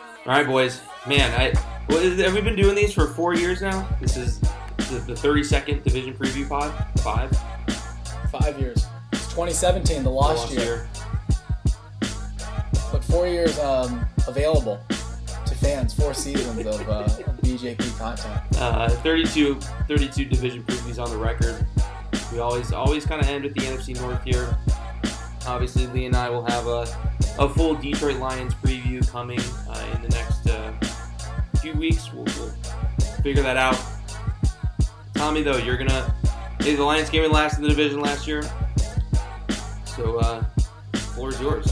All right, boys. Man, I well, have we been doing these for four years now? This is the, the 32nd division preview pod. Five. Five years. It's 2017, the lost, Lost year. But four years um, available to fans. Four seasons of, uh, BJP content. Uh, 32, 32 division previews on the record. We always always kind of end with the NFC North here. Obviously, Lee and I will have a, a full Detroit Lions preview coming uh, in the next uh, few weeks. We'll, we'll figure that out. Tommy, though, you're gonna. The Lions came in last in the division last year, so uh, floor is yours.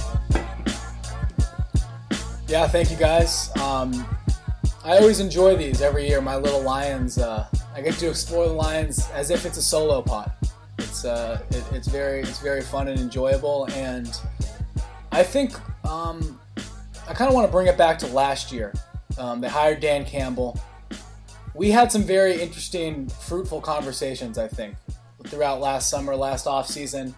Yeah, thank you guys. Um, I always enjoy these every year. My little Lions. Uh, I get to explore the Lions as if it's a solo pod. It's uh, it, it's very it's very fun and enjoyable, and I think um, I kind of want to bring it back to last year. Um, they hired Dan Campbell. We had some very interesting, fruitful conversations. I think throughout last summer, last off season.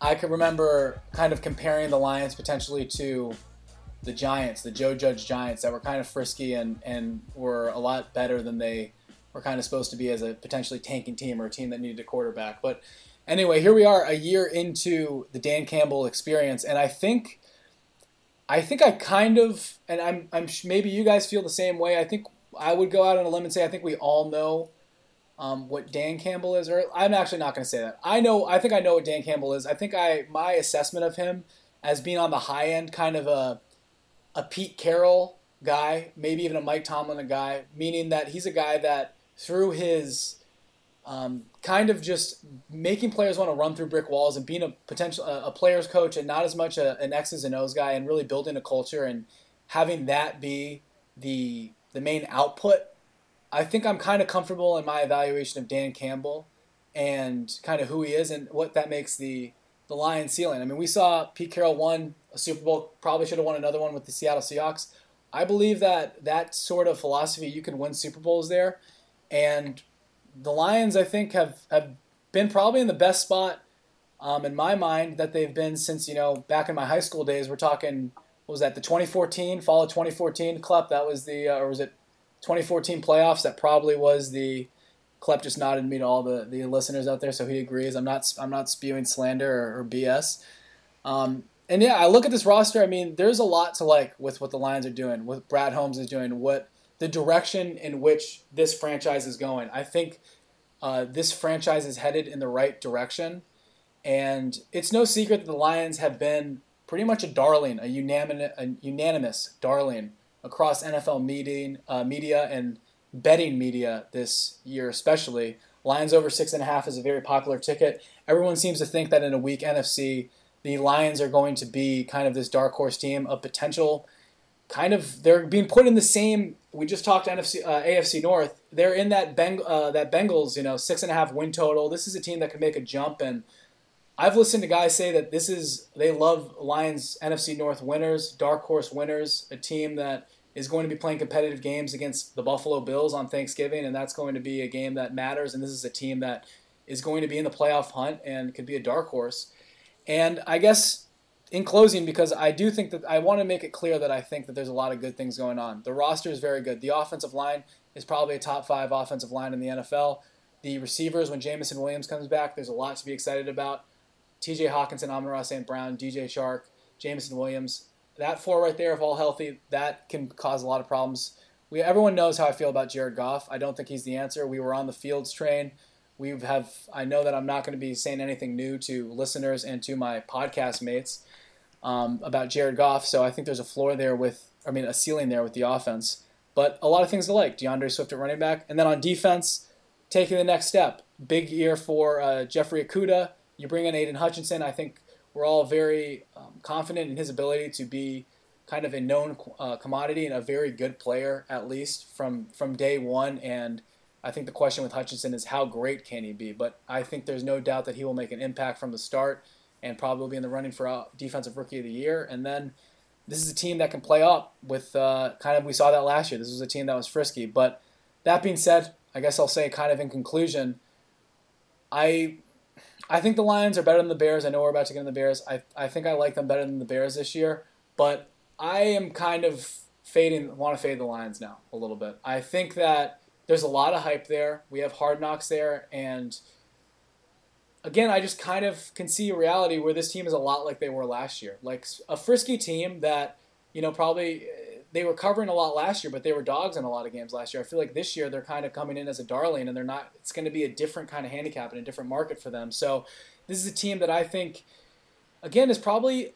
I can remember kind of comparing the Lions potentially to the Giants, the Joe Judge Giants, that were kind of frisky and, and were a lot better than they were kind of supposed to be as a potentially tanking team or a team that needed a quarterback. But anyway, here we are a year into the Dan Campbell experience, and I think, I think I kind of, and I'm, I'm maybe you guys feel the same way. I think I would go out on a limb and say I think we all know um, what Dan Campbell is, or I'm actually not going to say that. I know, I think I know what Dan Campbell is. I think I my assessment of him as being on the high end, kind of a a Pete Carroll guy, maybe even a Mike Tomlin guy, meaning that he's a guy that through his um, kind of just making players want to run through brick walls and being a potential a, player's coach and not as much a, an X's and O's guy and really building a culture and having that be the the main output. I think I'm kind of comfortable in my evaluation of Dan Campbell and kind of who he is and what that makes the the Lions ceiling. I mean, we saw Pete Carroll won a Super Bowl, probably should have won another one with the Seattle Seahawks. I believe that that sort of philosophy, you can win Super Bowls there. And the Lions, I think, have, have been probably in the best spot um, in my mind that they've been since, you know, back in my high school days. We're talking, what was that, the 2014, fall of 2014 Club? That was the, uh, or was it 2014 playoffs? That probably was the Klepp just nodded me to all the, the listeners out there, so he agrees. I'm not I'm not spewing slander or, or BS. Um, and yeah, I look at this roster. I mean, there's a lot to like with what the Lions are doing, what Brad Holmes is doing, what the direction in which this franchise is going. I think uh, this franchise is headed in the right direction, and it's no secret that the Lions have been pretty much a darling, a unanimous, a unanimous darling across NFL meeting, uh, media and betting media this year, especially. Lions over six and a half is a very popular ticket. Everyone seems to think that in a weak NFC, the Lions are going to be kind of this dark horse team of potential. Kind of, they're being put in the same. We just talked NFC, uh, AFC North. They're in that Beng, uh, that Bengals, you know, six and a half win total. This is a team that can make a jump, and I've listened to guys say that this is they love Lions NFC North winners, dark horse winners, a team that is going to be playing competitive games against the Buffalo Bills on Thanksgiving, and that's going to be a game that matters. And this is a team that is going to be in the playoff hunt and could be a dark horse. And I guess in closing, because I do think that I want to make it clear that I think that there's a lot of good things going on. The roster is very good. The offensive line is probably a top five offensive line in the NFL. The receivers, when Jameson Williams comes back, there's a lot to be excited about. TJ Hockenson, Amon-Ra St. Brown, DJ Chark, Jameson Williams, that four right there, if all healthy, that can cause a lot of problems. We everyone knows how I feel about Jared Goff. I don't think he's the answer. We were on the Fields train. We have. I know that I'm not going to be saying anything new to listeners and to my podcast mates um, about Jared Goff. So I think there's a floor there with, I mean, a ceiling there with the offense. But a lot of things to like. DeAndre Swift at running back, and then on defense, taking the next step. Big year for uh, Jeffrey Okudah. You bring in Aidan Hutchinson. I think we're all very um, confident in his ability to be kind of a known uh, commodity and a very good player at least from from day one. And I think the question with Hutchinson is how great can he be? But I think there's no doubt that he will make an impact from the start and probably be in the running for uh, defensive rookie of the year. And then this is a team that can play up with uh, kind of we saw that last year. This was a team that was frisky. But that being said, I guess I'll say kind of in conclusion, I I think the Lions are better than the Bears. I know we're about to get in the Bears. I, I think I like them better than the Bears this year, but I am kind of fading want to fade the Lions now a little bit. I think that there's a lot of hype there. We have hard knocks there, and again, I just kind of can see a reality where this team is a lot like they were last year, like a frisky team that you know probably eh, they were covering a lot last year, but they were dogs in a lot of games last year. I feel like this year they're kind of coming in as a darling, and they're not. It's going to be a different kind of handicap and a different market for them. So this is a team that I think, again, is probably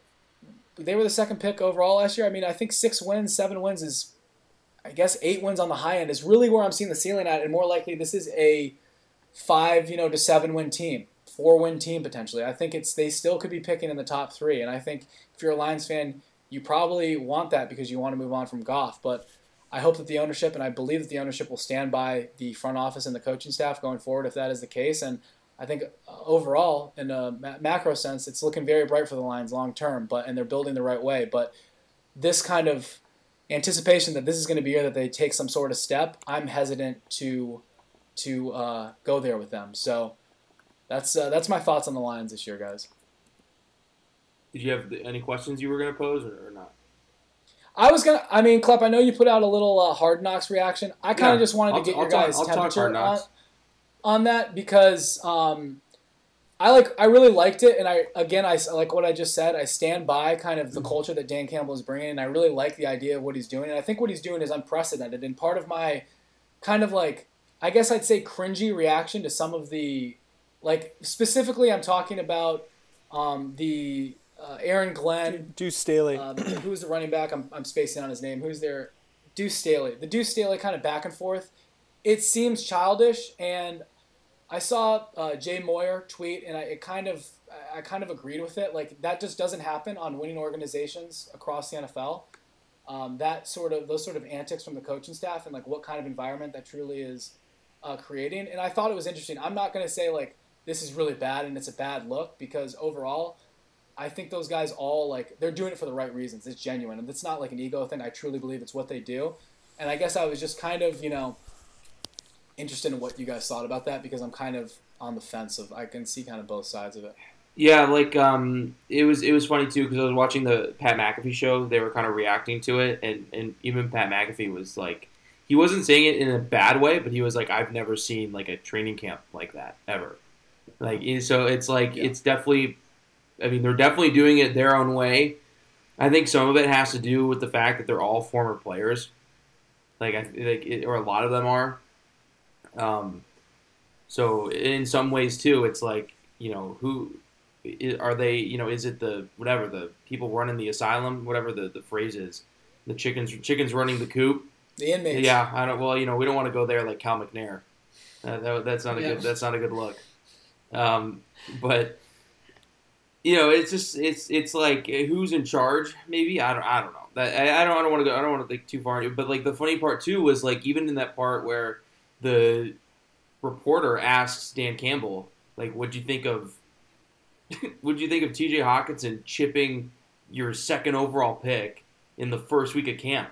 they were the second pick overall last year. I mean, I think six wins, seven wins is, I guess, eight wins on the high end is really where I'm seeing the ceiling at, and more likely this is a five, you know, to seven win team, four win team potentially. I think it's they still could be picking in the top three, and I think if you're a Lions fan you probably want that because you want to move on from Goff. But I hope that the ownership, and I believe that the ownership will stand by the front office and the coaching staff going forward if that is the case. And I think uh, overall, in a macro sense, it's looking very bright for the Lions long term. But and they're building the right way. But this kind of anticipation that this is going to be year that they take some sort of step, I'm hesitant to to uh, go there with them. So that's uh, that's my thoughts on the Lions this year, guys. Did you have any questions you were going to pose or, or, not? I was gonna. I mean, Klepp. I know you put out a little uh, hard knocks reaction. I kind of yeah, just wanted I'll, to get I'll your talk, guys' I'll temperature on, on that because um, I like. I really liked it, and I again, I like what I just said. I stand by kind of the mm-hmm. culture that Dan Campbell is bringing, and I really like the idea of what he's doing. And I think what he's doing is unprecedented. And part of my kind of like, I guess I'd say cringy reaction to some of the, like specifically, I'm talking about um, the uh, Aaron Glenn, Deuce Staley. Uh, who's the running back? I'm, I'm spacing on his name. Who's there? Deuce Staley. The Deuce Staley kind of back and forth. It seems childish, and I saw uh, Jay Moyer tweet, and I it kind of I kind of agreed with it. Like that just doesn't happen on winning organizations across the NFL. Um, that sort of those sort of antics from the coaching staff and like what kind of environment that truly is uh, creating. And I thought it was interesting. I'm not going to say like this is really bad and it's a bad look because overall I think those guys all like they're doing it for the right reasons. It's genuine, and it's not like an ego thing. I truly believe it's what they do, and I guess I was just kind of you know interested in what you guys thought about that because I'm kind of on the fence of I can see kind of both sides of it. Yeah, like um, it was it was funny too because I was watching the Pat McAfee show. They were kind of reacting to it, and and even Pat McAfee was like, he wasn't saying it in a bad way, but he was like, I've never seen like a training camp like that ever. Like so, it's like yeah. it's definitely I mean, they're definitely doing it their own way. I think some of it has to do with the fact that they're all former players, like I like, it, or a lot of them are. Um, so in some ways too, it's like you know who are they? You know, is it the whatever the people running the asylum, whatever the, the phrase is, the chickens chickens running the coop. The inmates. Yeah, I don't. Well, you know, we don't want to go there like Cal McNair. Uh, that, that's not a yeah. good. That's not a good look. Um, but you know, it's just it's it's like eh, who's in charge? Maybe I don't I don't know. That I, I don't I don't want to go I don't want to think too far. But like the funny part too was like even in that part where the reporter asks Dan Campbell like, "What'd you think of? What'd you think of T.J. Hockenson chipping your second overall pick in the first week of camp?"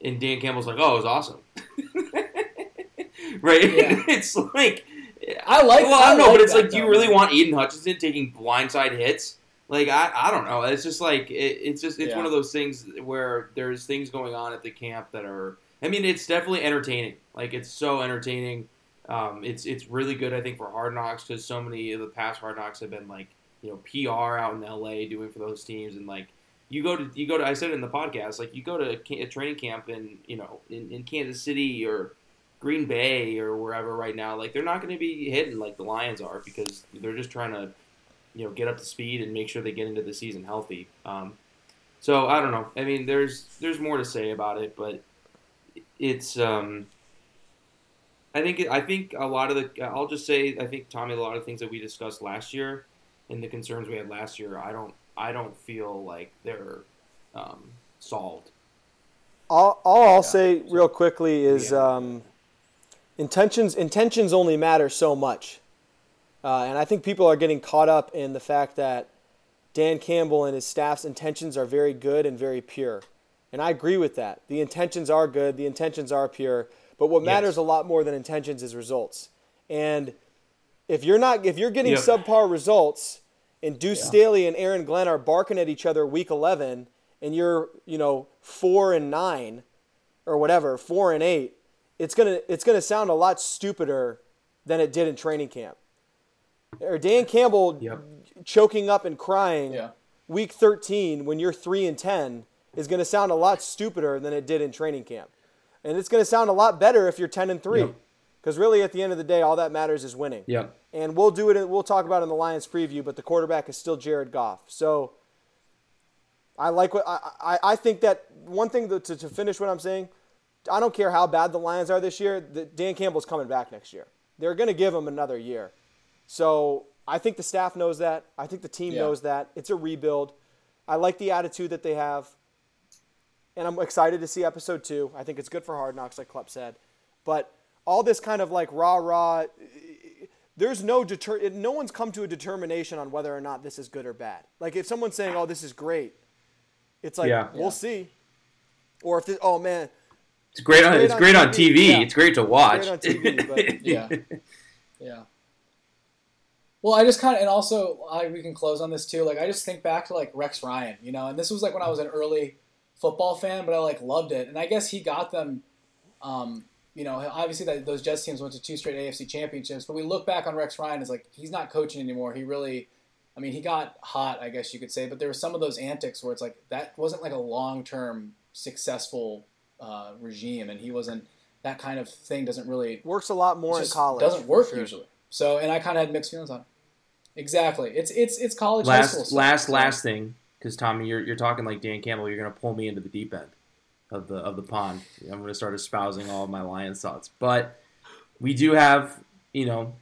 And Dan Campbell's like, "Oh, it was awesome." right? Yeah. it's like I like. Well, I don't know, like but it's like, do you really want Aidan Hutchinson taking blindside hits? Like, I, I don't know. It's just like it, it's just it's yeah. one of those things where there's things going on at the camp that are. I mean, it's definitely entertaining. Like, it's so entertaining. Um, it's it's really good, I think, for Hard Knocks because so many of the past Hard Knocks have been like you know PR out in LA doing for those teams, and like you go to you go to I said it in the podcast, like you go to a, a training camp in you know in, in Kansas City or Green Bay or wherever right now, like they're not going to be hitting like the Lions are because they're just trying to, you know, get up to speed and make sure they get into the season healthy. Um, so I don't know. I mean, there's there's more to say about it, but it's. Um, I think I think a lot of the. I'll just say I think Tommy a lot of things that we discussed last year and the concerns we had last year. I don't I don't feel like they're um, solved. All, all I'll yeah. say real quickly is. Yeah. Um, intentions intentions only matter so much. Uh, and I think people are getting caught up in the fact that Dan Campbell and his staff's intentions are very good and very pure. And I agree with that. The intentions are good, the intentions are pure, but what matters yes. a lot more than intentions is results. And if you're not if you're getting yep. subpar results and Deuce yeah. Staley and Aaron Glenn are barking at each other week 11 and you're, you know, 4 and 9 or whatever, four and eight, it's gonna it's gonna sound a lot stupider than it did in training camp. Or Dan Campbell Yep. choking up and crying Yeah. week 13 when you're 3 and 10 is going to sound a lot stupider than it did in training camp. And it's going to sound a lot better if you're 10 and 3. Yep. Cuz really at the end of the day all that matters is winning. Yep. And we'll do it we'll talk about it in the Lions preview, but the quarterback is still Jared Goff. So I like what I I, I think that one thing to, to, to finish what I'm saying, I don't care how bad the Lions are this year, the, Dan Campbell's coming back next year. They're going to give him another year. So I think the staff knows that. I think the team Yeah. knows that. It's a rebuild. I like the attitude that they have. And I'm excited to see episode two. I think it's good for Hard Knocks, like Klepp said. But all this kind of like rah rah, eh, there's no deter. No one's come to a determination on whether or not this is good or bad. Like if someone's saying, "Oh, this is great," it's like Yeah. we'll Yeah. see. Or if this, oh man, It's great on great it's on great on TV, TV. yeah. It's great to watch. on TV, but- Yeah. Yeah. Well, I just kind of, and also I, we can close on this too. Like, I just think back to like Rex Ryan, you know, and this was like when I was an early football fan, but I like loved it, and I guess he got them. Um, you know, obviously that those Jets teams went to two straight AFC championships, but we look back on Rex Ryan as like he's not coaching anymore. He really, I mean, he got hot, I guess you could say, but there were some of those antics where it's like that wasn't like a long term successful uh, regime, and he wasn't. That kind of thing doesn't really works a lot more in college. Doesn't work sure. usually. So, and I kind of had mixed feelings on it. Exactly. It's it's it's college high school. last stuff. last last thing because Tommy, you're you're talking like Dan Campbell. You're gonna pull me into the deep end of the of the pond. I'm gonna start espousing all my Lions thoughts, but we do have you know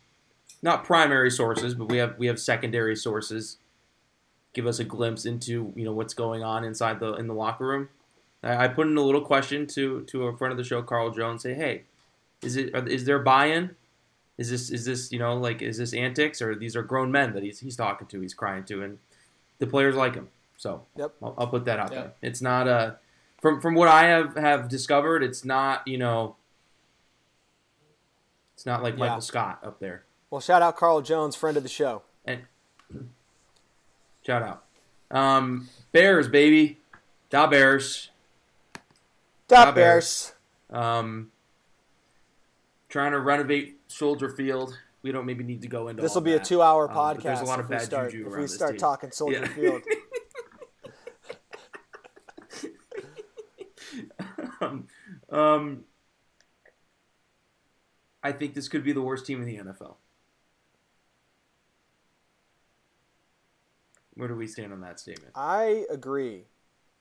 not primary sources, but we have we have secondary sources. Give us a glimpse into you know what's going on inside the in the locker room. I, I put in a little question to to a friend of the show, Carl Jones. Say, hey, is it is there buy-in? Is this is this you know like is this antics or these are grown men that he's he's talking to, he's crying to, and the players like him. So Yep. I'll, I'll put that out Yeah. there. It's not a from from what I have have discovered. It's not you know. It's not like Yeah. Michael Scott up there. Well, shout out Carl Jones, friend of the show. And shout out, um, Bears baby, da Bears. Da Da Bears. Um, trying to renovate Soldier Field. We don't maybe need to go into. This will be a two-hour Um, podcast there's a lot of if we bad start juju if we start team. talking Soldier Yeah. Field. um, um, I think this could be the worst team in the NFL. Where do we stand on that statement? I agree,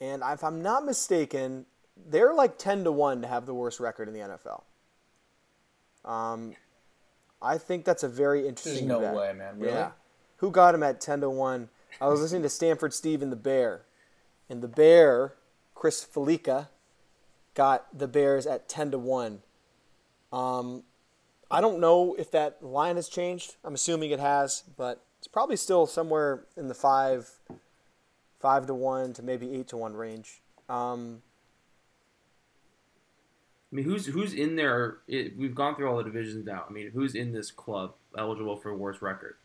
and if I'm not mistaken, they're like ten to one to have the worst record in the NFL. Um, I think that's a very There's interesting. no bet. way, man. Really? Yeah. Who got him at 10 to 1? I was listening to Stanford Steve and the Bear. And the Bear, Chris Fallica, got the Bears at 10 to 1. Um, I don't know if that line has changed. I'm assuming it has, but it's probably still somewhere in the 5 5 to 1 to maybe 8 to 1 range. Um, I mean, who's who's in there? It, we've gone through all the divisions now. I mean, who's in this club eligible for worst record?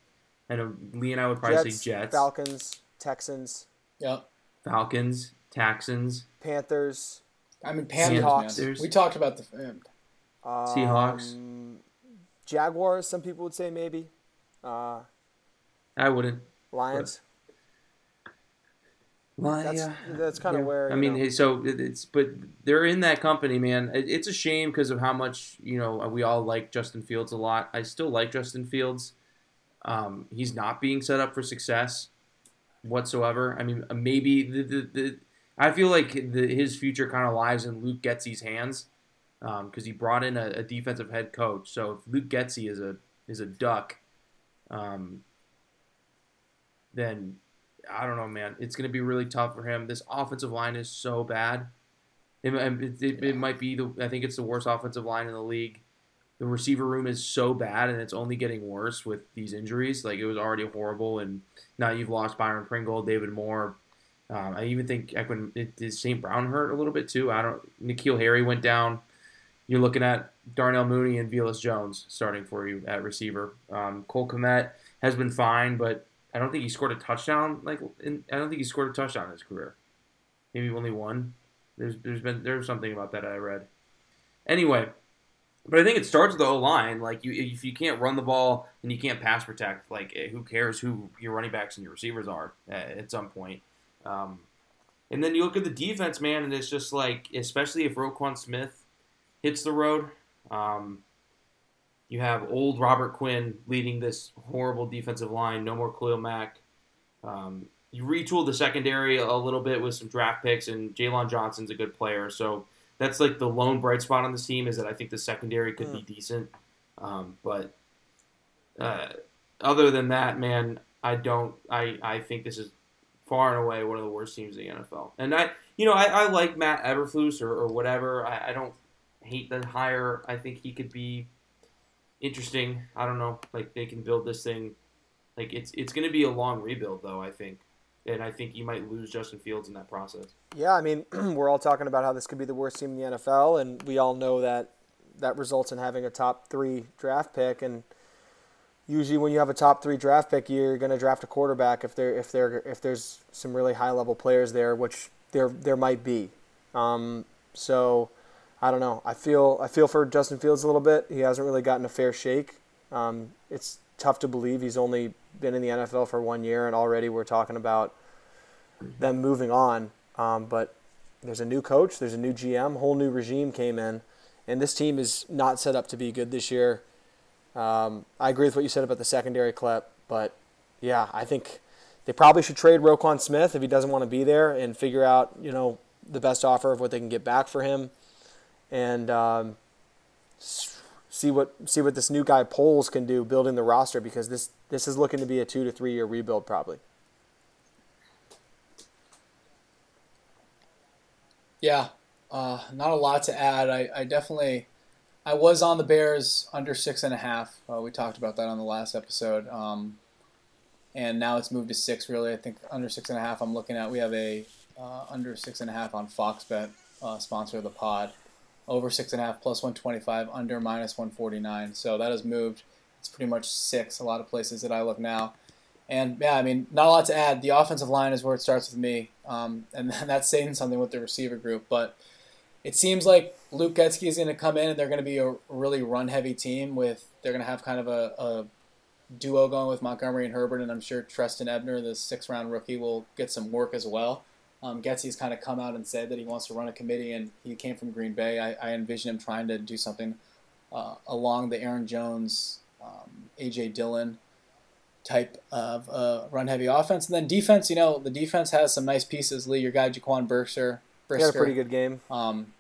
I know Lee and I would probably Jets, say Jets, Falcons, Texans, Yep. Falcons, Texans, Panthers, I mean, Panthers, Seahawks. We talked about the. um, Seahawks. Jaguars, some people would say maybe. Uh, I wouldn't. Lions. Well, That's yeah. that's kind of Yeah. where I mean, know, so it's but they're in that company, man. It's a shame because of how much you know we all like Justin Fields a lot. I still like Justin Fields. Um, he's not being set up for success whatsoever. I mean, maybe the the, the I feel like the, his future kind of lies in Luke Getsy's hands because he brought in a, a defensive head coach. So if Luke Getzey is a is a duck, um, then I don't know, man. It's going to be really tough for him. This offensive line is so bad. It, it, it, it might be the. I think it's the worst offensive line in the league. The receiver room is so bad, and it's only getting worse with these injuries. Like it was already horrible, and now you've lost Byron Pringle, David Moore. Um, I even think is St. Brown hurt a little bit too. I don't. N'Keal Harry went down. You're looking at Darnell Mooney and Velus Jones starting for you at receiver. Um, Cole Kmet has been fine, but I don't think he scored a touchdown. Like in, I don't think he scored a touchdown in his career. Maybe only one. There's there's been there's something about that I read. Anyway, but I think it starts with the O line. Like you, if you can't run the ball and you can't pass protect, like eh, who cares who your running backs and your receivers are at, at some point. Um, and then you look at the defense, man, and it's just like, especially if Roquan Smith hits the road. Um, you have old Robert Quinn leading this horrible defensive line. No more Khalil Mack. Um, you retooled the secondary a little bit with some draft picks, and Jaylon Johnson's a good player. So that's like the lone bright spot on the team is that I think the secondary could be decent. Um, but uh, other than that, man, I don't. I, I think this is far and away one of the worst teams in the NFL. And I, you know, I, I like Matt Eberflus or, or whatever. I, I don't hate the hire. I think he could be interesting. I don't know. Like they can build this thing. Like it's it's going to be a long rebuild, though. I think, and I think you might lose Justin Fields in that process. Yeah, I mean, we're all talking about how this could be the worst team in the NFL, and we all know that that results in having a top three draft pick. And usually, when you have a top three draft pick, you're going to draft a quarterback if there if there if there's some really high level players there, which there there might be. Um, so I don't know. I feel I feel for Justin Fields a little bit. He hasn't really gotten a fair shake. Um, it's tough to believe he's only been in the NFL for one year, and already we're talking about them moving on. Um, but there's a new coach, there's a new GM, whole new regime came in, and this team is not set up to be good this year. Um, I agree with what you said about the secondary Klepp, but yeah, I think they probably should trade Roquan Smith if he doesn't want to be there and figure out, you know, the best offer of what they can get back for him and um, see what see what this new guy Poles can do building the roster because this this is looking to be a two to three year rebuild probably. Yeah, uh, not a lot to add. I, I definitely I was on the Bears under six and a half. Uh, we talked about that on the last episode. Um, and now it's moved to six. Really, I think under six and a half. I'm looking at. We have a uh, under six and a half on Fox Bet, uh, sponsor of the pod over six and a half plus 125, under minus 149. So that has moved. It's pretty much six. A lot of places that I look now. And yeah, I mean, not a lot to add. The offensive line is where it starts with me, um, and that's saying something with the receiver group. But it seems like Luke Getsy is going to come in, and they're going to be a really run-heavy team. With they're going to have kind of a, a duo going with Montgomery and Herbert, and I'm sure Trestan Ebner, the six-round rookie, will get some work as well. Um, Getsy's kind of come out and said that he wants to run a committee, and he came from Green Bay. I, I envision him trying to do something uh, along the Aaron Jones, um, AJ Dillon type of uh, run heavy offense. And then defense, you know, the defense has some nice pieces. Lee, your guy Jaquan Brisker, Brisker had a pretty good game. Um,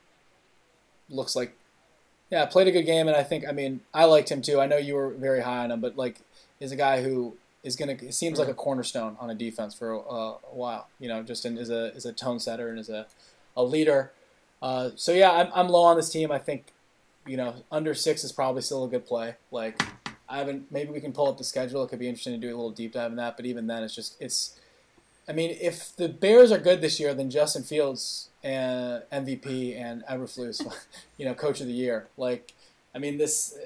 looks like, yeah, played a good game, and I think, I mean, I liked him too. I know you were very high on him, but like, is a guy who is going to seems like a cornerstone on a defense for a, a while. You know, just in, as a as a tone setter and as a a leader. Uh, so yeah, I'm I'm low on this team. I think you know under six is probably still a good play. Like I haven't maybe we can pull up the schedule. It could be interesting to do a little deep dive in that. But even then, it's just it's. I mean, if the Bears are good this year, then Justin Fields and MVP and Eberflus, you know, Coach of the Year. Like, I mean, this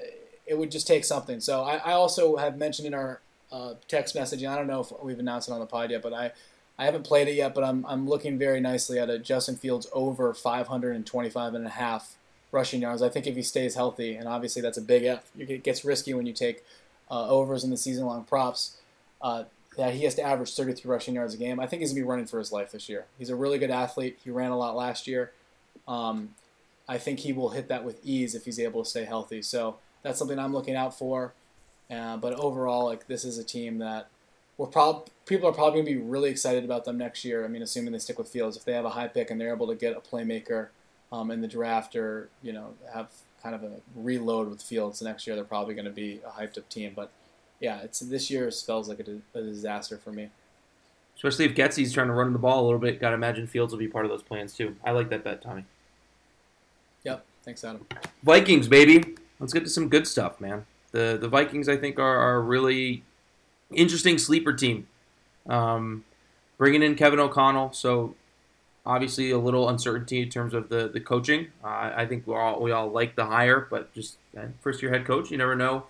it would just take something. So I, I also have mentioned in our uh, text messaging. I don't know if we've announced it on the pod yet, but I, I haven't played it yet, but I'm, I'm looking very nicely at a Justin Fields over 525 and a half rushing yards. I think if he stays healthy, and obviously that's a big F, it gets risky when you take uh, overs in the season long props. Uh, that he has to average 33 rushing yards a game. I think he's gonna be running for his life this year. He's a really good athlete. He ran a lot last year. Um, I think he will hit that with ease if he's able to stay healthy. So that's something I'm looking out for. Uh, but overall, like this is a team that we're prob- people are probably going to be really excited about them next year. I mean, assuming they stick with Fields, if they have a high pick and they're able to get a playmaker um, in the draft, or you know, have kind of a reload with Fields next year, they're probably going to be a hyped up team. But yeah, it's this year spells like a, a disaster for me. Especially if Getsy's trying to run the ball a little bit. Got to imagine Fields will be part of those plans too. I like that bet, Tommy. Yep. Thanks, Adam. Vikings, baby. Let's get to some good stuff, man the the Vikings I think are, are a really interesting sleeper team. Um, bringing in Kevin O'Connell, so obviously a little uncertainty in terms of the the coaching. Uh, I think we all we all like the hire, but just uh, first year head coach, you never know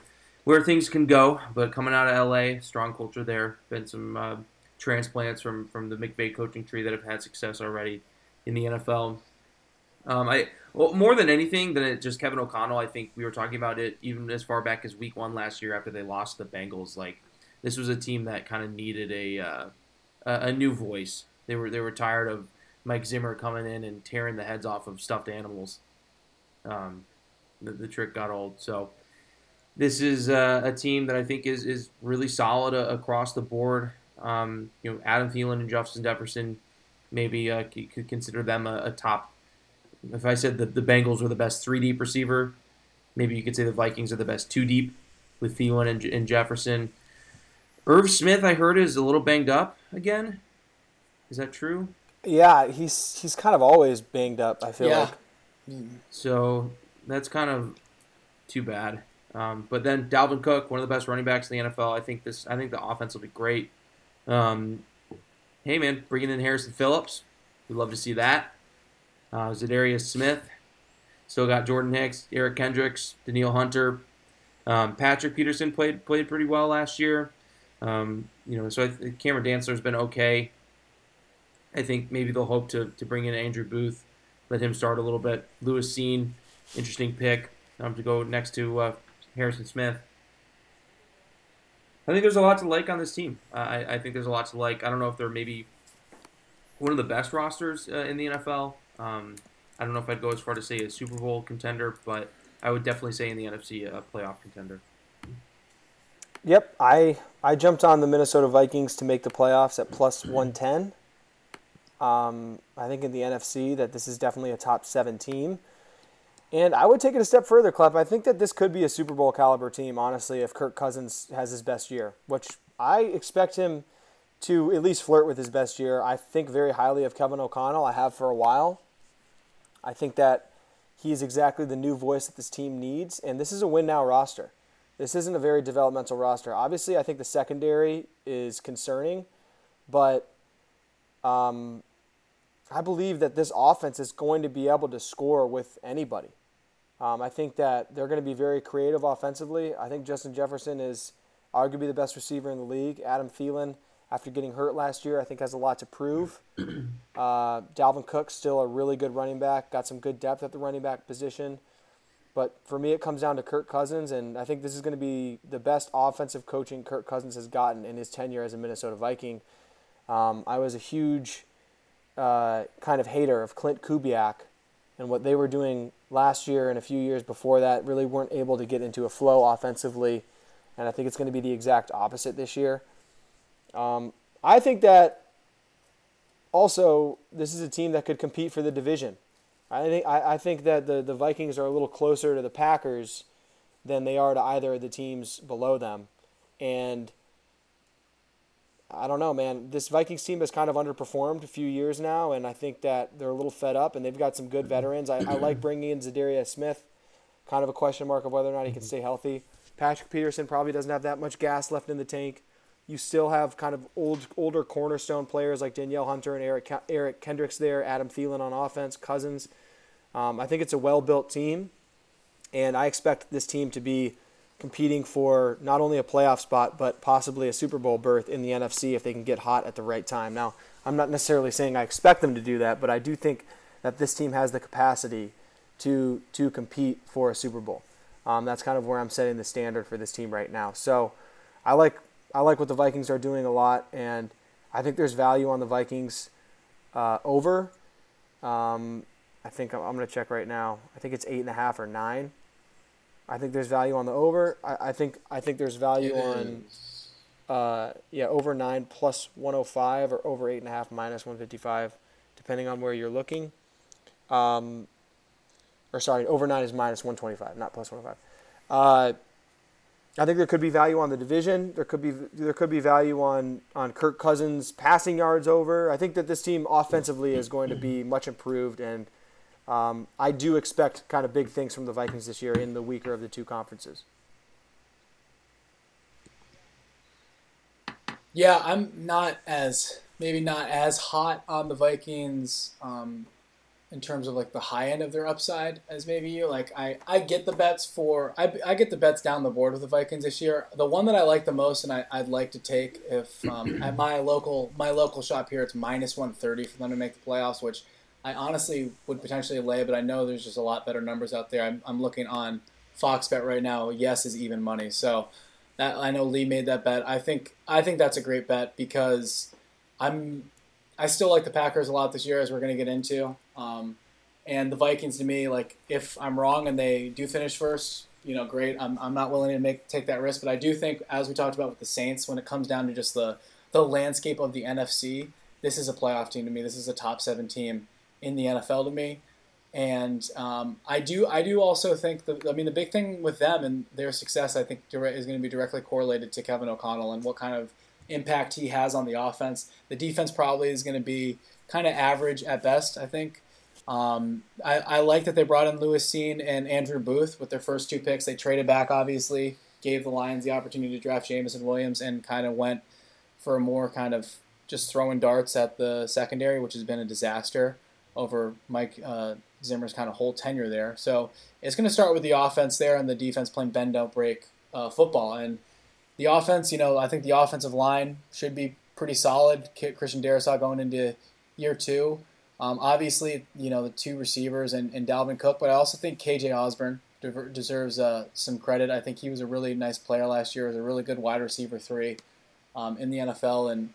where things can go. But coming out of LA, strong culture there. Been some uh, transplants from from the McVay coaching tree that have had success already in the NFL. Um, I well more than anything than it just Kevin O'Connell. I think we were talking about it even as far back as Week One last year after they lost the Bengals. Like this was a team that kind of needed a uh, a new voice. They were they were tired of Mike Zimmer coming in and tearing the heads off of stuffed animals. Um, the, the trick got old. So this is uh, a team that I think is is really solid uh, across the board. Um, you know, Adam Thielen and Justin Jefferson, maybe uh, could consider them a, a, top. If I said that the Bengals were the best three deep receiver, maybe you could say the Vikings are the best two deep with Thielen and, and Jefferson. Irv Smith, I heard, is a little banged up again. Is that true? Yeah, he's he's kind of always banged up. I feel yeah. like. So that's kind of too bad. Um, but then Dalvin Cook, one of the best running backs in the NFL. I think this. I think the offense will be great. Um, hey man, bringing in Harrison Phillips, we'd love to see that. Uh, Za'Darius Smith, still got Jordan Hicks, Eric Kendricks, Danielle Hunter, um, Patrick Peterson played played pretty well last year. Um, you know, so I, Cameron Dantzler's been okay. I think maybe they'll hope to, to bring in Andrew Booth, let him start a little bit. Lewis Cine, interesting pick um, to go next to uh, Harrison Smith. I think there's a lot to like on this team. I, I think there's a lot to like. I don't know if they're maybe one of the best rosters uh, in the NFL. Um, I don't know if I'd go as far to say a Super Bowl contender, but I would definitely say in the NFC a playoff contender. Yep, I I jumped on the Minnesota Vikings to make the playoffs at plus 110. Um, I think in the NFC that this is definitely a top seven team. And I would take it a step further, Klepp. I think that this could be a Super Bowl caliber team, honestly, if Kirk Cousins has his best year, which I expect him to at least flirt with his best year. I think very highly of Kevin O'Connell. I have for a while. I think that he is exactly the new voice that this team needs, and this is a win now roster. This isn't a very developmental roster. Obviously, I think the secondary is concerning, but um, I believe that this offense is going to be able to score with anybody. Um, I think that they're going to be very creative offensively. I think Justin Jefferson is arguably the best receiver in the league. Adam Thielen, after getting hurt last year, I think has a lot to prove. Uh, Dalvin Cook, still a really good running back, got some good depth at the running back position. But for me, it comes down to Kirk Cousins, and I think this is going to be the best offensive coaching Kirk Cousins has gotten in his tenure as a Minnesota Viking. Um, I was a huge uh, kind of hater of Klint Kubiak and what they were doing last year and a few years before that really weren't able to get into a flow offensively. And I think it's going to be the exact opposite this year. Um, I think that also this is a team that could compete for the division. I think I, I think that the, the Vikings are a little closer to the Packers than they are to either of the teams below them. And I don't know, man. This Vikings team has kind of underperformed a few years now, and I think that they're a little fed up, and they've got some good veterans. I, I like bringing in Za'Darius Smith, kind of a question mark of whether or not he can stay healthy. Patrick Peterson probably doesn't have that much gas left in the tank. You still have kind of old, older cornerstone players like Danielle Hunter and Eric Eric Kendricks there, Adam Thielen on offense, Cousins. Um, I think it's a well-built team, and I expect this team to be competing for not only a playoff spot but possibly a Super Bowl berth in the NFC if they can get hot at the right time. Now, I'm not necessarily saying I expect them to do that, but I do think that this team has the capacity to to compete for a Super Bowl. Um, that's kind of where I'm setting the standard for this team right now. So, I like I like what the Vikings are doing a lot, and I think there's value on the Vikings uh, over. Um, I think I'm, I'm going to check right now. I think it's eight and a half or nine. I think there's value on the over. I, I think I think there's value it on uh, yeah over nine plus 105 or over eight and a half minus 155, depending on where you're looking. Um, or sorry, over nine is minus 125, not plus 105. Uh, I think there could be value on the division. There could be there could be value on on Kirk Cousins passing yards over. I think that this team offensively is going to be much improved and um, I do expect kind of big things from the Vikings this year in the weaker of the two conferences. Yeah, I'm not as maybe not as hot on the Vikings um, in terms of like the high end of their upside as maybe you. Like I, I get the bets for I, I get the bets down the board with the Vikings this year. The one that I like the most and I, I'd like to take if um, at my local my local shop here it's minus one thirty for them to make the playoffs, which I honestly would potentially lay, but I know there's just a lot better numbers out there. I'm, I'm looking on Fox Bet right now. Yes is even money. So that I know Lee made that bet. I think I think that's a great bet because I'm I still like the Packers a lot this year, as we're going to get into. Um, and the Vikings, to me, like if I'm wrong and they do finish first, you know, great. I'm, I'm not willing to make take that risk, but I do think, as we talked about with the Saints, when it comes down to just the the landscape of the NFC, this is a playoff team to me. This is a top seven team in the NFL to me. And um, I do, I do also think that I mean the big thing with them and their success, I think, is going to be directly correlated to Kevin O'Connell and what kind of impact he has on the offense. The defense probably is going to be kind of average at best, I think. Um, I, I, like that they brought in Lewis Cine and Andrew Booth with their first two picks. They traded back, obviously, gave the Lions the opportunity to draft Jameson Williams, and kind of went for a more kind of just throwing darts at the secondary, which has been a disaster over Mike uh, Zimmer's kind of whole tenure there. So it's going to start with the offense there and the defense playing bend don't break uh, football. And the offense, you know, I think the offensive line should be pretty solid. Christian Darrisaw going into year two. Um, obviously, you know, the two receivers and, and Dalvin Cook, but I also think KJ Osborn deserves uh, some credit. I think he was a really nice player last year, was a really good wide receiver three um, in the NFL, and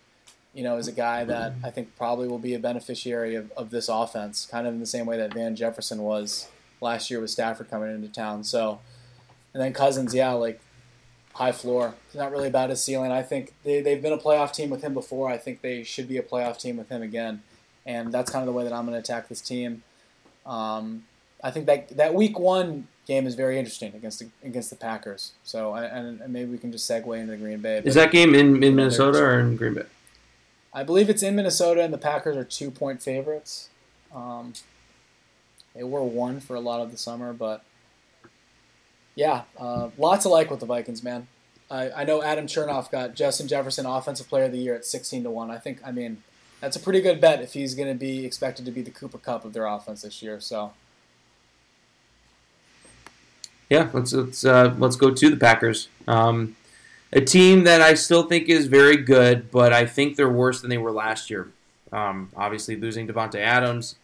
you know, is a guy that I think probably will be a beneficiary of, of this offense, kind of in the same way that Van Jefferson was last year with Stafford coming into town. So, and then Cousins, yeah, like high floor. It's not really about his ceiling. I think they, they've been a playoff team with him before. I think they should be a playoff team with him again. And that's kind of the way that I'm going to attack this team. Um, I think that that week one game is very interesting against the, against the Packers. So, and, and maybe we can just segue into the Green Bay. Is that game in, in Minnesota or in Green Bay? I believe it's in Minnesota, and the Packers are two point favorites. Um, they were one for a lot of the summer, but yeah, uh, lots of like with the Vikings, man. I, I know Adam Chernoff got Justin Jefferson Offensive Player of the Year at 16 to 1. I think, I mean, that's a pretty good bet if he's going to be expected to be the Cooper Kupp of their offense this year. So, yeah, let's let's uh, let's go to the Packers. Um, a team that I still think is very good, but I think they're worse than they were last year. Um, obviously, losing Davante Adams,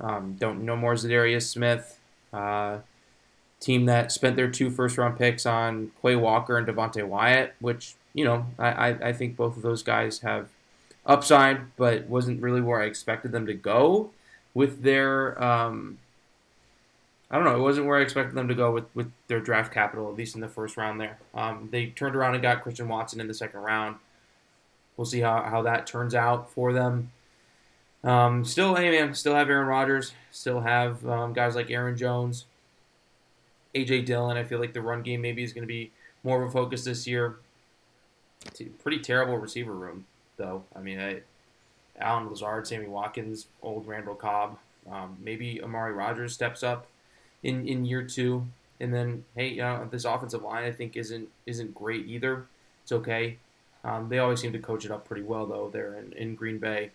um, don't no more Za'Darius Smith. Uh, team that spent their two first round picks on Quay Walker and Devonte Wyatt, which you know I, I think both of those guys have upside, but wasn't really where I expected them to go with their um, I don't know. It wasn't where I expected them to go with, with their draft capital, at least in the first round there. Um, they turned around and got Christian Watson in the second round. We'll see how, how that turns out for them. Um, still, hey man, still have Aaron Rodgers. Still have um, guys like Aaron Jones, AJ Dillon. I feel like the run game maybe is going to be more of a focus this year. It's pretty terrible receiver room, though. I mean, I, Allen Lazard, Sammy Watkins, old Randall Cobb. Um, maybe Amari Rodgers steps up in, in year two. And then, hey, you know, this offensive line I think isn't isn't great either. It's okay. Um, they always seem to coach it up pretty well though there in, in Green Bay.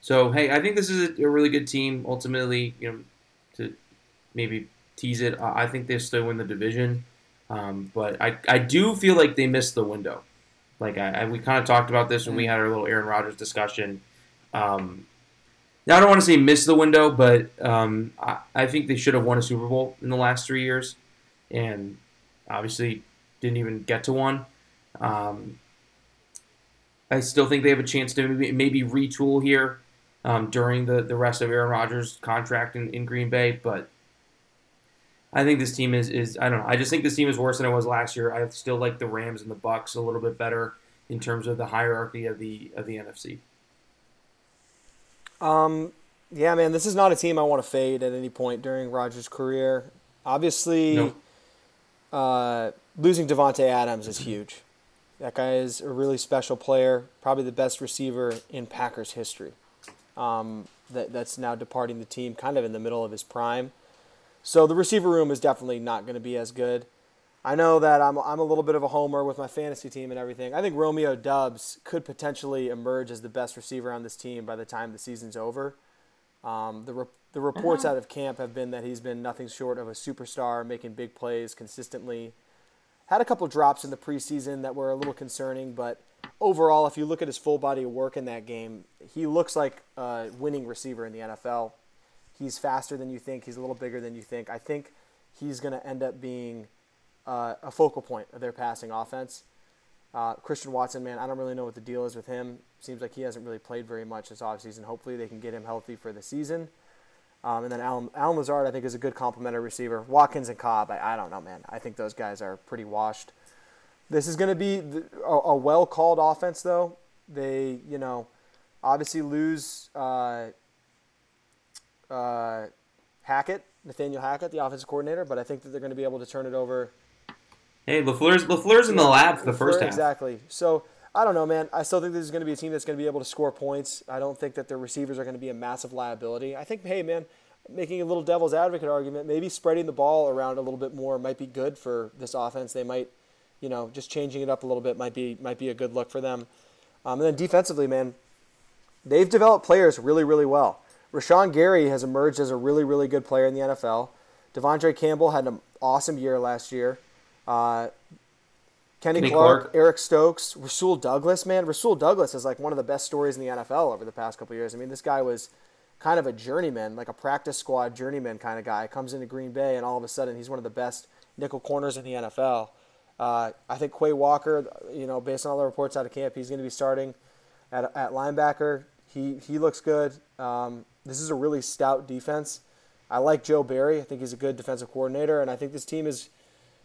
So hey, I think this is a, a really good team. Ultimately, you know, to maybe tease it, I think they still win the division. Um, but I, I do feel like they missed the window. Like I, I we kind of talked about this when we had our little Aaron Rodgers discussion. Um, now, I don't want to say miss the window, but um, I, I, think they should have won a Super Bowl in the last three years, and obviously didn't even get to one. Um, I still think they have a chance to maybe, maybe retool here um, during the, the rest of Aaron Rodgers' contract in, in Green Bay, but I think this team is, is I don't know. I just think this team is worse than it was last year. I still like the Rams and the Bucs a little bit better in terms of the hierarchy of the of the NFC. Um, yeah, man, this is not a team I want to fade at any point during Rodgers' career. Obviously, nope. uh, losing Davante Adams is huge. That guy is a really special player, probably the best receiver in Packers history. Um, that that's now departing the team, kind of in the middle of his prime. So the receiver room is definitely not going to be as good. I know that I'm, I'm a little bit of a homer with my fantasy team and everything. I think Romeo Doubs could potentially emerge as the best receiver on this team by the time the season's over. Um, the, re- the reports uh-huh. out of camp have been that he's been nothing short of a superstar, making big plays consistently. Had a couple drops in the preseason that were a little concerning, but overall, if you look at his full body of work in that game, he looks like a winning receiver in the NFL. He's faster than you think. He's a little bigger than you think. I think he's going to end up being uh, a focal point of their passing offense. Uh, Christian Watson, man, I don't really know what the deal is with him. Seems like he hasn't really played very much this offseason. Hopefully, they can get him healthy for the season. Um, and then Allen, Allen Lazard, I think, is a good complementary receiver. Watkins and Cobb, I, I don't know, man. I think those guys are pretty washed. This is going to be a, a well called offense, though. They, you know, obviously lose uh, uh, Hackett, Nathaniel Hackett, the offensive coordinator, but I think that they're going to be able to turn it over. Hey, LaFleur's, LaFleur's in the lab for the first half. Exactly. So I don't know, man. I still think this is going to be a team that's going to be able to score points. I don't think that their receivers are going to be a massive liability. I think, hey, man, making a little devil's advocate argument, maybe spreading the ball around a little bit more might be good for this offense. They might, you know, just changing it up a little bit might be might be a good look for them. Um, and then defensively, man, they've developed players really, really well. Rashan Gary has emerged as a really, really good player in the NFL. De'Vondre Campbell had an awesome year last year. Uh, Kenny, Kenny Clark, Clark. Eric Stokes, Rasul Douglas, man. Rasul Douglas is like one of the best stories in the NFL over the past couple of years. I mean, this guy was kind of a journeyman, like a practice squad journeyman kind of guy. Comes into Green Bay, and all of a sudden, he's one of the best nickel corners in the NFL. Uh, I think Quay Walker, you know, based on all the reports out of camp, he's going to be starting at, at linebacker. He he looks good. Um, this is a really stout defense. I like Joe Barry. I think he's a good defensive coordinator, and I think this team is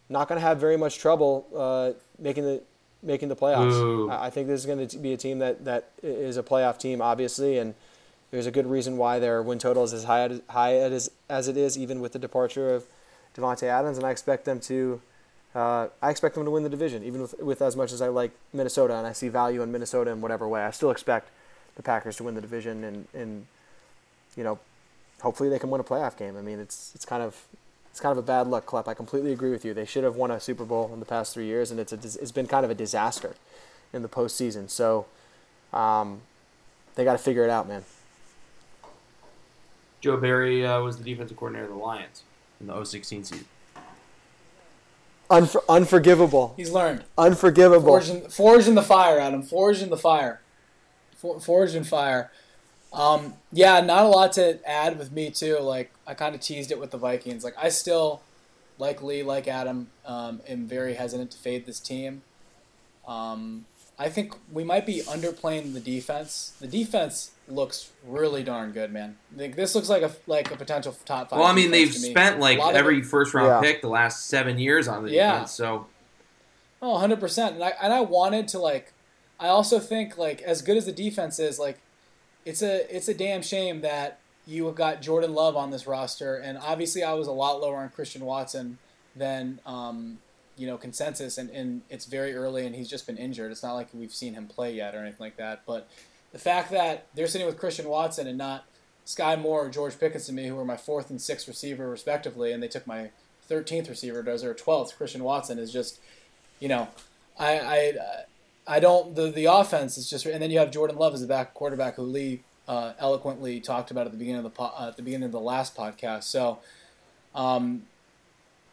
not going to have very much trouble uh, making the making the playoffs. I I think this is going to be a team that, that is a playoff team, obviously, and there's a good reason why their win total is as high as, high as, as it is, even with the departure of Davante Adams. And I expect them to uh, I expect them to win the division, even with, with as much as I like Minnesota and I see value in Minnesota in whatever way. I still expect the Packers to win the division, and, and you know, hopefully they can win a playoff game. I mean, it's it's kind of it's kind of a bad luck, Klepp. I completely agree with you. They should have won a Super Bowl in the past three years, and it's a, it's been kind of a disaster in the postseason. So um, they got to figure it out, man. Joe Barry uh, was the defensive coordinator of the Lions in the 016 season. Unfor- unforgivable, He's learned. unforgivable. Forge in, forge in the fire, Adam. Forge in the fire. For, forge in fire. Um, yeah, not a lot to add with me too. Like I kind of teased it with the Vikings. Like I still, like Lee, like Adam, um, am very hesitant to fade this team. Um, I think we might be underplaying the defense. The defense looks really darn good, man. Like, this looks like a like a potential top five. Well, I mean, they've me. spent like A lot of every it- first round Yeah. pick the last seven years on the Yeah. defense. So Oh, 100%. And I and I wanted to like I also think like as good as the defense is, like it's a it's a damn shame that you have got Jordan Love on this roster and obviously I was a lot lower on Christian Watson than um, you know, consensus and, and it's very early and he's just been injured. It's not like we've seen him play yet or anything like that. But the fact that they're sitting with Christian Watson and not Sky Moore or George Pickens to me, who were my fourth and sixth receiver respectively, and they took my 13th receiver, does their 12th, Christian Watson, is just you know, I I I don't the the offense is just and then you have Jordan Love as the back quarterback who Lee uh, eloquently talked about at the beginning of the po- uh, at the beginning of the last podcast. So, um,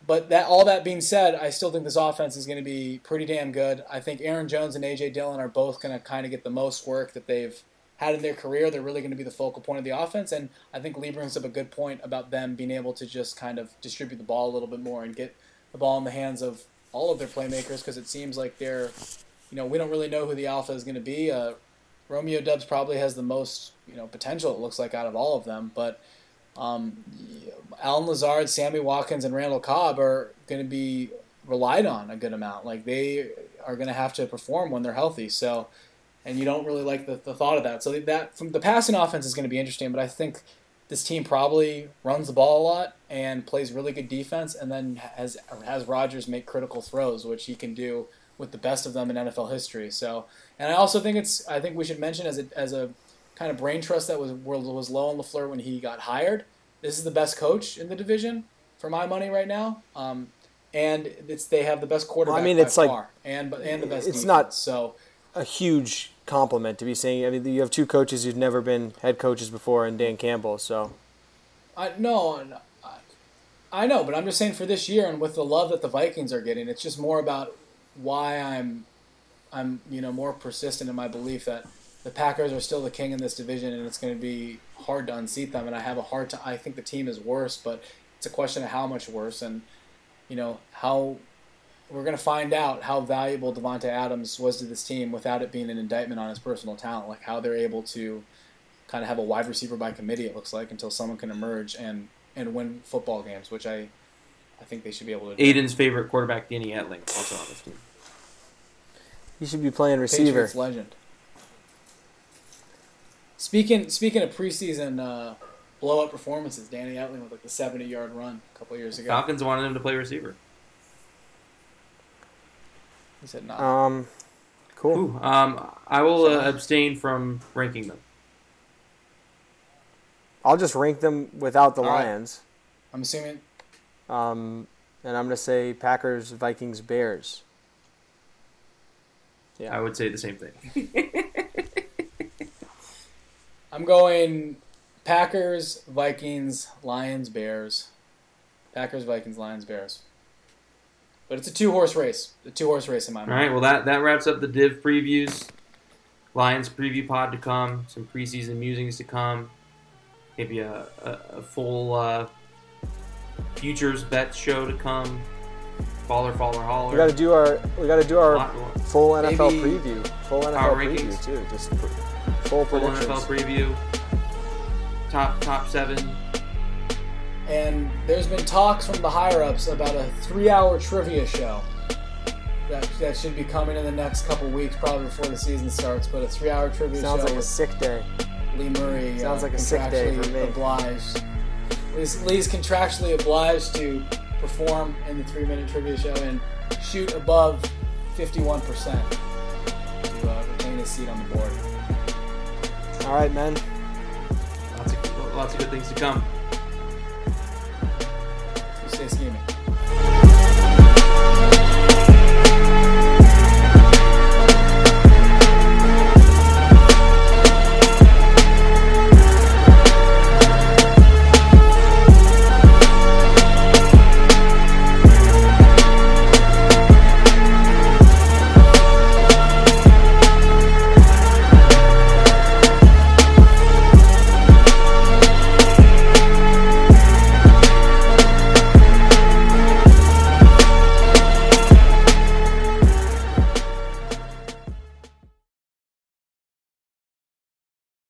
but that all that being said, I still think this offense is going to be pretty damn good. I think Aaron Jones and AJ Dillon are both going to kind of get the most work that they've had in their career. They're really going to be the focal point of the offense, and I think Lee brings up a good point about them being able to just kind of distribute the ball a little bit more and get the ball in the hands of all of their playmakers because it seems like they're, you know, we don't really know who the alpha is going to be. Uh, Romeo Doubs probably has the most, you know, potential. It looks like out of all of them, but um, Allen Lazard, Sammy Watkins, and Randall Cobb are going to be relied on a good amount. Like they are going to have to perform when they're healthy. So, and you don't really like the, the thought of that. So that from the passing offense is going to be interesting. But I think this team probably runs the ball a lot and plays really good defense, and then has has Rodgers make critical throws, which he can do with the best of them in NFL history. So, and I also think it's I think we should mention as a as a kind of brain trust that was was low on Lafleur when he got hired. This is the best coach in the division for my money right now. Um, and it's they have the best quarterback. I mean, it's like- far, and but and the best. it's defense. not- so. a huge compliment to be saying. I mean, you have two coaches who've never been head coaches before, and Dan Campbell. So I no, I know, but I'm just saying for this year and with the love that the Vikings are getting, it's just more about why I'm I'm you know more persistent in my belief that the Packers are still the king in this division, and it's going to be hard to unseat them. And I have a hard time. I think the team is worse, but it's a question of how much worse, and you know how we're going to find out how valuable Davante Adams was to this team without it being an indictment on his personal talent, like how they're able to kind of have a wide receiver by committee. It looks like until someone can emerge and and win football games, which I I think they should be able to. do. Aidan's favorite quarterback, Danny Etling, also on this team. He should be playing receiver. Patriots legend. Speaking speaking of preseason uh, blow up performances, Danny Etling with like the seventy yard run a couple years ago. Falcons wanted him to play receiver. He said no. Um, cool. Ooh, um, I will uh, abstain from ranking them. I'll just rank them without the All right. Lions. I'm assuming Um, and I'm gonna say Packers, Vikings, Bears. Yeah. I would say the same thing. I'm going Packers, Vikings, Lions, Bears. Packers, Vikings, Lions, Bears. But it's a two horse race. A two horse race in my All mind. right, well that that wraps up the div previews. Lions preview pod to come. Some preseason musings to come. Maybe a, a, a full uh, futures bet show to come. Baller, faller, holler. We gotta do our we gotta do our Lot full NFL Maybe preview. Full NFL Power preview rankings. too. Just pr- full full. NFL preview. Top top seven. And there's been talks from the higher ups about a three hour trivia show that, that should be coming in the next couple weeks, probably before the season starts. But a three hour trivia Sounds show like a sick day. Lee Murray. Sounds uh, like a sick day for contractually me. Obliged. Lee's, Lee's contractually obliged to perform in the three minute trivia show and shoot above 51% to uh, retain his seat on the board. All right, men. Lots of lots of good things to come.